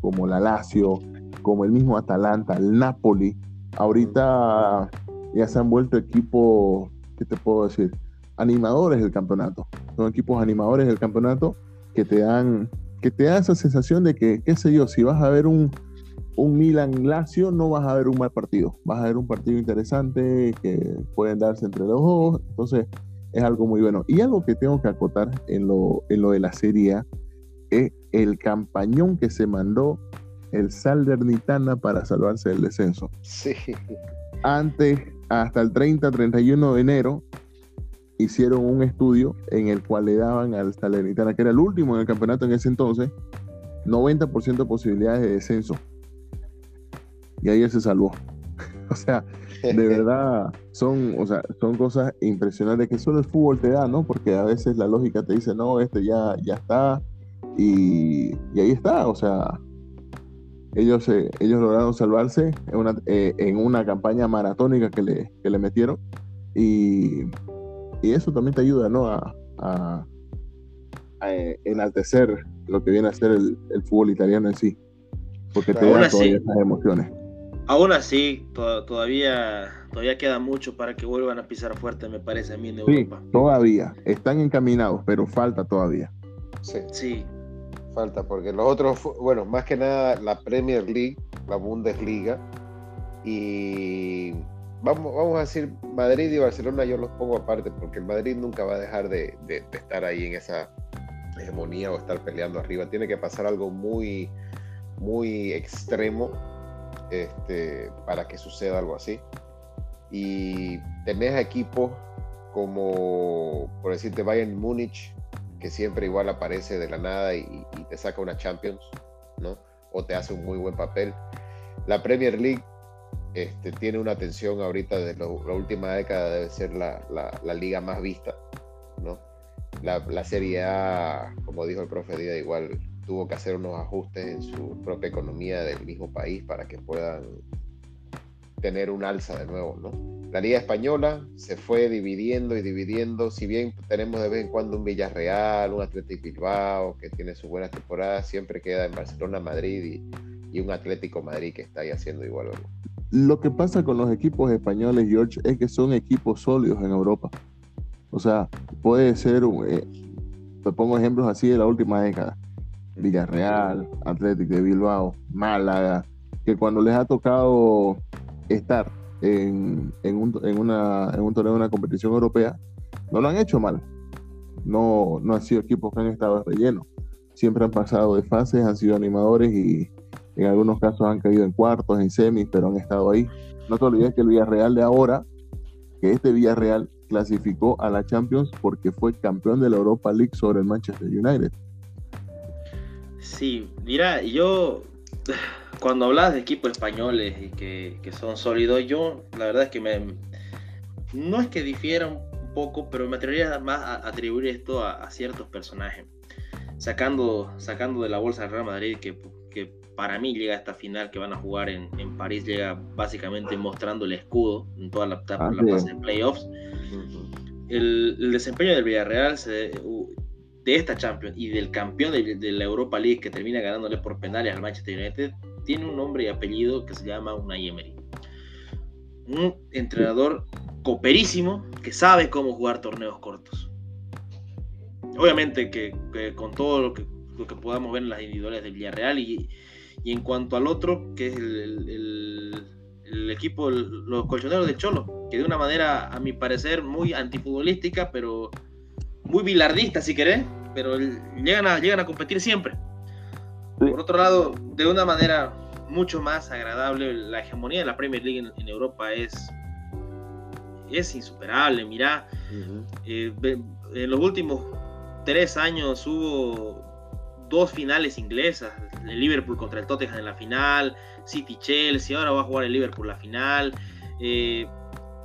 como la Lazio, como el mismo Atalanta, el Napoli, ahorita ya se han vuelto equipos, ¿qué te puedo decir? Animadores del campeonato. Son equipos animadores del campeonato que te dan, que te dan esa sensación de que, qué sé yo, si vas a ver un, un Milan Lazio no vas a ver un mal partido, vas a ver un partido interesante que pueden darse entre los dos, entonces es algo muy bueno. Y algo que tengo que acotar en lo, en lo de la Serie es el campañón que se mandó el Salernitana para salvarse del descenso. Sí. Antes, hasta el 30-31 de enero, hicieron un estudio en el cual le daban al Salernitana, que era el último en el campeonato en ese entonces, 90% de posibilidades de descenso y ahí él se salvó. o sea, de verdad son, o sea, son cosas impresionantes que solo el fútbol te da, ¿no? Porque a veces la lógica te dice, no, este ya, ya está y, ahí está, o sea, ellos, ellos lograron salvarse en una, eh, en una campaña maratónica que le, que le metieron y, y, eso también te ayuda, ¿no? A, a, eh, enaltecer lo que viene a ser el, el fútbol italiano en sí, porque te da todas esas emociones. Aún así, todavía, todavía queda mucho para que vuelvan a pisar fuerte, me parece a mí en Europa. Sí, todavía. Están encaminados, pero falta todavía. Sí. falta, porque los otros, bueno, más que nada la Premier League, la Bundesliga, y vamos, vamos a decir Madrid y Barcelona, yo los pongo aparte, porque el Madrid nunca va a dejar de, estar ahí en esa hegemonía o estar peleando arriba. Tiene que pasar algo muy, muy extremo este, para que suceda algo así. Y tenés equipos como, por decirte, Bayern Múnich, que siempre igual aparece de la nada y, te saca una Champions, ¿no? O te hace un muy buen papel. La Premier League este, tiene una atención ahorita de la última década, debe ser la, liga más vista, ¿no? La, Serie A, como dijo el profe Díaz, igual tuvo que hacer unos ajustes en su propia economía del mismo país para que puedan tener un alza de nuevo, ¿no? La Liga Española se fue dividiendo y dividiendo, si bien tenemos de vez en cuando un Villarreal, un Atlético Bilbao que tiene sus buenas temporadas, siempre queda en Barcelona, Madrid y, un Atlético Madrid que está ahí haciendo igual. Lo que pasa con los equipos españoles, George, es que son equipos sólidos en Europa. O sea, puede ser, eh, te pongo ejemplos así de la última década. Villarreal, Atlético de Bilbao, Málaga, que cuando les ha tocado estar en, un, en, una, en un torneo de una competición europea, no lo han hecho mal. No, no han sido equipos que han estado rellenos. Siempre han pasado de fases, han sido animadores y en algunos casos han caído en cuartos, en semis, pero han estado ahí. No te olvides que el Villarreal de ahora, que este Villarreal clasificó a la Champions porque fue campeón de la Europa League sobre el Manchester United. Sí, mira, yo cuando hablas de equipos españoles y que, son sólidos, yo la verdad es que me, no es que difiera un poco, pero me atrevería más a atribuir esto a, ciertos personajes. Sacando, sacando de la bolsa del Real Madrid, que, que, para mí llega a esta final que van a jugar en, en París, llega básicamente mostrando el escudo en toda la, la fase de playoffs. El, el, desempeño del Villarreal se, de esta Champions y del campeón de, la Europa League que termina ganándole por penales al Manchester United tiene un nombre y apellido que se llama Unai Emery. Un entrenador coperísimo que sabe cómo jugar torneos cortos. Obviamente que, con todo lo que, lo que, podamos ver en las individuales del Villarreal y, y en cuanto al otro, que es el, el, equipo, los colchoneros del Cholo, que de una manera, a mi parecer, muy antifutbolística, pero muy bilardista, si querés, pero llegan a, llegan a competir siempre. Por otro lado, de una manera mucho más agradable, la hegemonía de la Premier League en, Europa es, es insuperable. Mirá, eh, en los últimos tres años hubo dos finales inglesas, el Liverpool contra el Tottenham en la final, City Chelsea, ahora va a jugar el Liverpool la final. Eh,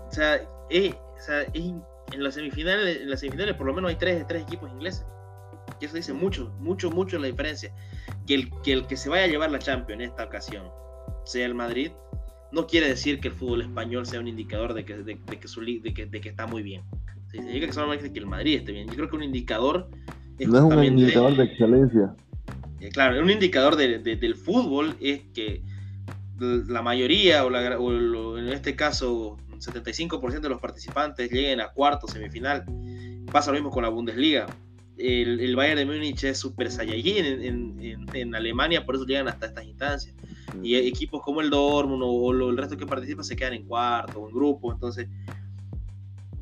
o sea, en las semifinales, en las semifinales por lo menos hay tres, tres equipos ingleses. Y eso dice mucho, mucho, mucho la diferencia que el, que el que se vaya a llevar la Champions en esta ocasión sea el Madrid, no quiere decir que el fútbol español sea un indicador de que, de, que, su, de, que, de que, está muy bien. Significa que solamente que el Madrid esté bien. Yo creo que un indicador es no es un indicador de excelencia. Eh, claro, un indicador del fútbol es que la mayoría, o, la, o en este caso 75% de los participantes lleguen a cuarto, semifinal. Pasa lo mismo con la Bundesliga el, Bayern de Múnich es super saiyajin en, en, Alemania, por eso llegan hasta estas instancias. Y equipos como el Dortmund o, el resto que participa se quedan en cuarto o en grupo. Entonces,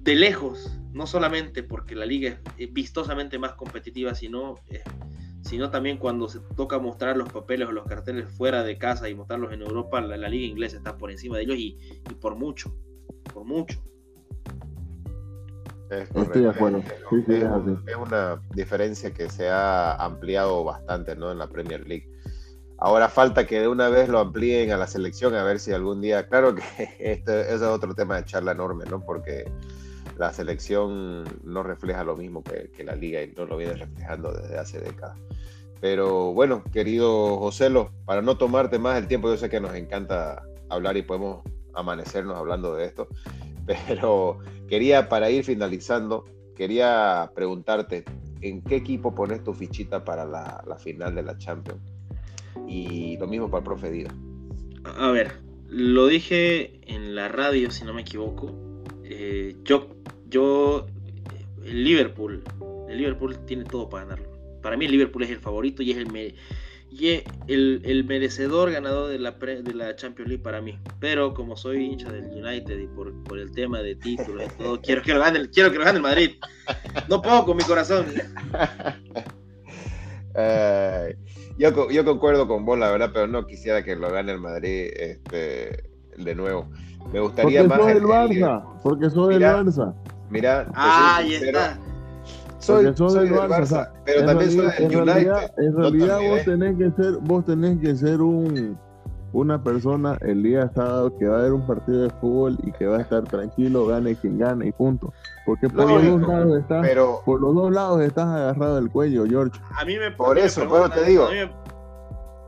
de lejos, no solamente porque la liga es vistosamente más competitiva, sino, eh, sino también cuando se toca mostrar los papeles o los carteles fuera de casa y mostrarlos en Europa, la, liga inglesa está por encima de ellos y, y por mucho, por mucho. Estoy de acuerdo. es, una diferencia que se ha ampliado bastante ¿no? en la Premier League. Ahora falta que de una vez lo amplíen a la selección, a ver si algún día, claro que este, es otro tema de charla enorme, ¿no? Porque la selección no refleja lo mismo que, que la liga y no lo viene reflejando desde hace décadas. Pero bueno, querido Joselo, para no tomarte más el tiempo, yo sé que nos encanta hablar y podemos amanecernos hablando de esto. Pero quería, para ir finalizando, quería preguntarte, ¿en qué equipo pones tu fichita para la, final de la Champions? Y lo mismo para el profe Díaz. A ver, lo dije en la radio, si no me equivoco. Eh, yo, yo, el Liverpool, el Liverpool tiene todo para ganarlo. para mí el Liverpool es el favorito y es el, y el, merecedor ganador de la, de la Champions League para mí. Pero como soy hincha del United y por, por el tema de títulos y todo, quiero que lo gane, quiero que lo gane el Madrid. No puedo con mi corazón. yo, yo concuerdo con vos, la verdad, pero no quisiera que lo gane el Madrid este, de nuevo. Me gustaría porque más. el, Barça, porque soy el Barça. Mira, ah, ahí está. Soy, soy del Barça, pero también soy del en United. Realidad, en realidad vos tenés que ser, vos tenés que ser un una persona el día sábado que va a ver un partido de fútbol y que va a estar tranquilo, gane quien gane y punto. Porque por los dos lados estás, pero, por los dos lados estás agarrado del cuello, George. A mí me por eso, bueno, te digo.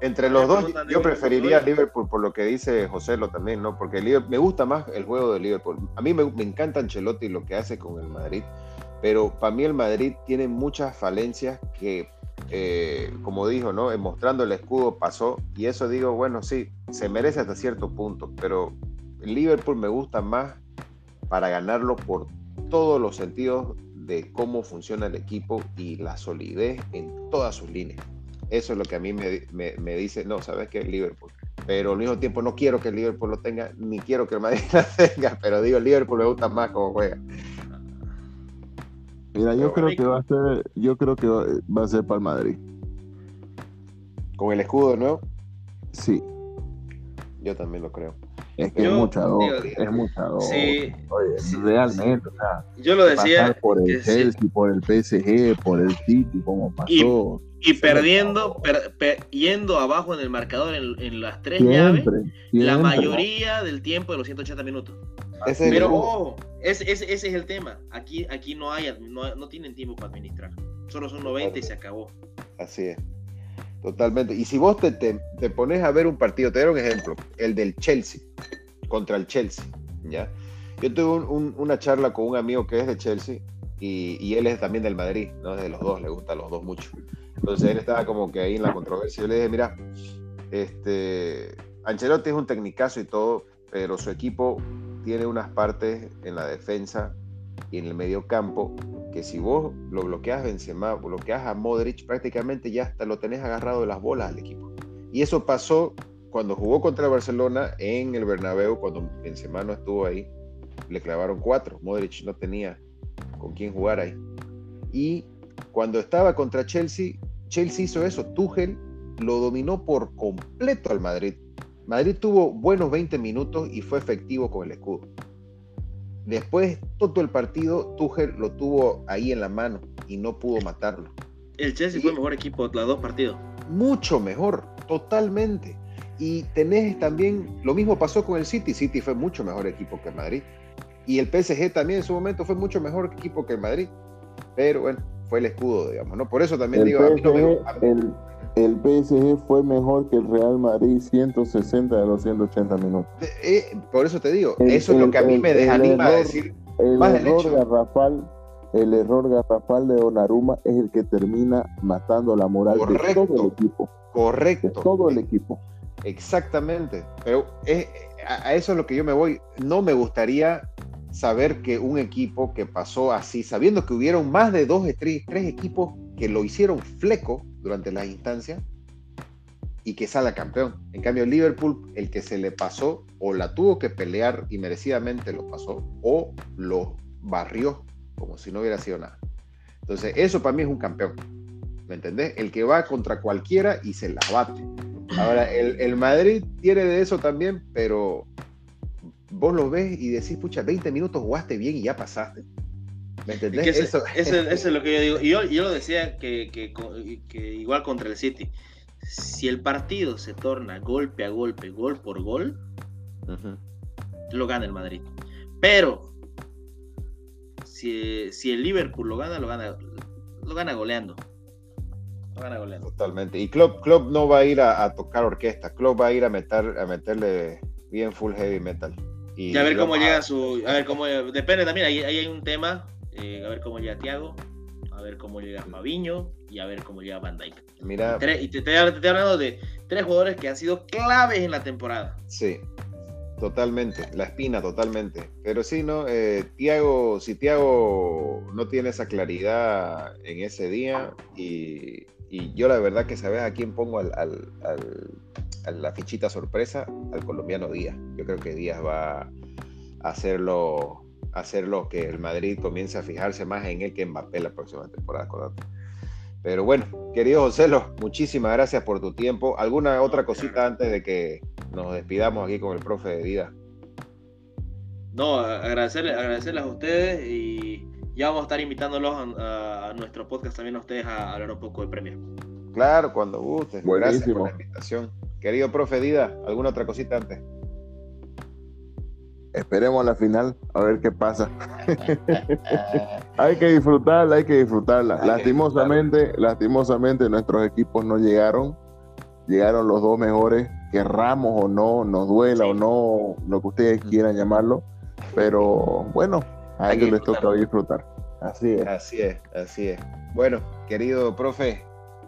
Entre los dos, yo preferiría Liverpool por lo que dice José lo también, ¿no? Porque me gusta más el juego de Liverpool. A mí me, me encanta Ancelotti lo que hace con el Madrid, pero para mí el Madrid tiene muchas falencias que, eh, como dijo, ¿no? Mostrando el escudo pasó, y eso digo, bueno, sí, se merece hasta cierto punto, pero Liverpool me gusta más para ganarlo por todos los sentidos de cómo funciona el equipo y la solidez en todas sus líneas. Eso es lo que a mí me, dice, no, sabes el Liverpool. Pero al mismo tiempo no quiero que el Liverpool lo tenga, ni quiero que el Madrid lo tenga, pero digo, el Liverpool me gusta más como juega. Mira, yo creo que va a ser, yo creo que va, a ser para el Madrid. ¿Con el escudo de nuevo? Sí. Yo también lo creo. Es que es mucha es mucha sí, realmente, o sea, yo lo decía por el Chelsea, por el PSG, por el City, como pasó. Y perdiendo, yendo abajo en el marcador en, las tres llaves, la mayoría del tiempo de los 180 minutos. Pero ese, es el tema. Aquí, aquí no, hay, no, tienen tiempo para administrar. Solo son 90 y se acabó. Así es. Totalmente. Y si vos te, te, pones a ver un partido, te doy un ejemplo, el del Chelsea, contra el Chelsea, ¿ya? Yo tuve una charla con un amigo que es de Chelsea y, y, él es también del Madrid, ¿no? De los dos, le gustan los dos mucho. Entonces él estaba como que ahí en la controversia. Yo le dije, mira, este, Ancelotti es un tecnicazo y todo, pero su equipo tiene unas partes en la defensa y en el medio campo que si vos lo bloqueas Benzema, bloqueas a Modric, prácticamente ya hasta lo tenés agarrado de las bolas al equipo. Y eso pasó cuando jugó contra el Barcelona en el Bernabéu, cuando Benzema no estuvo ahí, le clavaron cuatro. Modric no tenía con quién jugar ahí. Y cuando estaba contra Chelsea, Chelsea hizo eso, Tuchel lo dominó por completo al Madrid. Madrid tuvo buenos 20 minutos y fue efectivo con el escudo. Después, todo el partido, Tuchel lo tuvo ahí en la mano y no pudo matarlo. El Chelsea fue el mejor equipo de los dos partidos. Mucho mejor, totalmente. Y tenés también, lo mismo pasó con el City. City fue mucho mejor equipo que el Madrid. Y el PSG también en su momento fue mucho mejor equipo que el Madrid. Pero bueno, fue el escudo, digamos, ¿no? Por eso también digo, el, el, PSG fue mejor que el Real Madrid 160 de los 180 minutos. Eh, por eso te digo, eso es lo que a mí me desanima a decir. El error garrafal, el error garrafal de Donnarumma es el que termina matando la moral de todo el equipo. Correcto. De todo el equipo. Exactamente. Pero a eso es lo que yo me voy. No me gustaría saber que un equipo que pasó así, sabiendo que hubieron más de dos, tres, tres equipos que lo hicieron fleco durante las instancias y que salga campeón. En cambio, Liverpool, el que se le pasó o la tuvo que pelear y merecidamente lo pasó o lo barrió como si no hubiera sido nada. Entonces, eso para mí es un campeón. ¿Me entendés? El que va contra cualquiera y se la bate. Ahora, el, el Madrid tiene de eso también, pero vos lo ves y decís, pucha, 20 minutos jugaste bien y ya pasaste. ¿Me entendés? eso, es lo que yo digo. Y yo, yo lo decía que, igual contra el City. Si el partido se torna golpe a golpe, gol por gol, lo gana el Madrid. Pero si, el Liverpool lo gana, lo gana, lo gana goleando. Lo gana goleando. Totalmente. Y Klopp, Klopp no va a ir a, a, tocar orquesta. Klopp va a ir a, meter, a meterle bien full heavy metal. Y, a ver cómo llega su. A ver cómo. Depende también, ahí, hay un tema. Eh, a ver cómo llega Thiago, a ver cómo llega Maviño y a ver cómo llega Van Dijk. Mira. y te, estoy hablando de tres jugadores que han sido claves en la temporada. Sí, totalmente, la espina totalmente. Pero sí, ¿no? Eh, Tiago, si Tiago no tiene esa claridad en ese día, y, yo la verdad que sabes a quién pongo al, a la fichita sorpresa, al colombiano Díaz. Yo creo que Díaz va a hacerlo, hacerlo que el Madrid comience a fijarse más en él que en Mbappé la próxima temporada. Pero bueno, querido Joselo, muchísimas gracias por tu tiempo. ¿Alguna otra cosita antes de que nos despidamos aquí con el profe de vida? No, agradecerles, agradecerles a ustedes y ya vamos a estar invitándolos a, nuestro podcast también a ustedes a hablar un poco de premio. Claro, cuando guste. Gracias por la invitación. Querido profe Dida, ¿alguna otra cosita antes? Esperemos la final a ver qué pasa. hay que disfrutarla, hay que disfrutarla. lastimosamente, lastimosamente nuestros equipos no llegaron. Llegaron los dos mejores, querramos o no, nos duela o no, lo que ustedes quieran llamarlo. Pero bueno, a ellos les toca disfrutar. Así es. Así es, así es. Bueno, querido profe,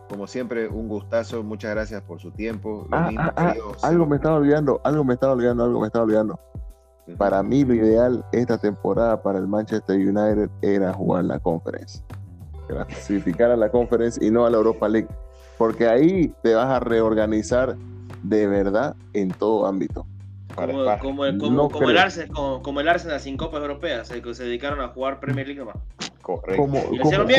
como siempre, un gustazo. Muchas gracias por su tiempo. Ah, ah, ah, algo me estaba olvidando, algo me estaba olvidando, algo me estaba olvidando. Para mí lo ideal esta temporada para el Manchester United era jugar la conferencia. Clasificar a la conferencia y no a la Europa League. Porque ahí te vas a reorganizar de verdad en todo ámbito. Como, el, Arsenal, sin Copas Europeas, se, se dedicaron a jugar Premier League nomás. Correcto. Como,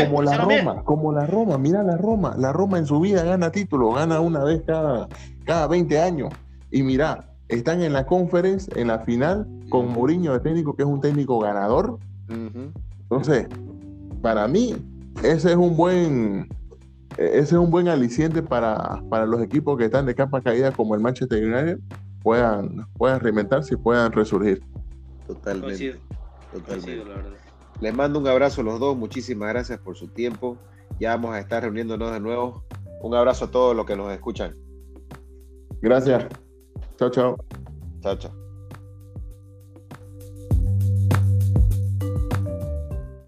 como, la Roma, como la Roma, mira la Roma, la Roma en su vida gana título, gana una vez cada, cada 20 años. Y mira, están en la conference, en la final, con Mourinho de técnico, que es un técnico ganador. Entonces, para mí, ese es un buen, ese es un buen aliciente para, para los equipos que están de capa caída como el Manchester United, puedan, puedan reinventarse y puedan resurgir. Totalmente. Les mando un abrazo a los dos, muchísimas gracias por su tiempo. Ya vamos a estar reuniéndonos de nuevo. Un abrazo a todos los que nos escuchan. Gracias. Chao, chao. Chao, chao.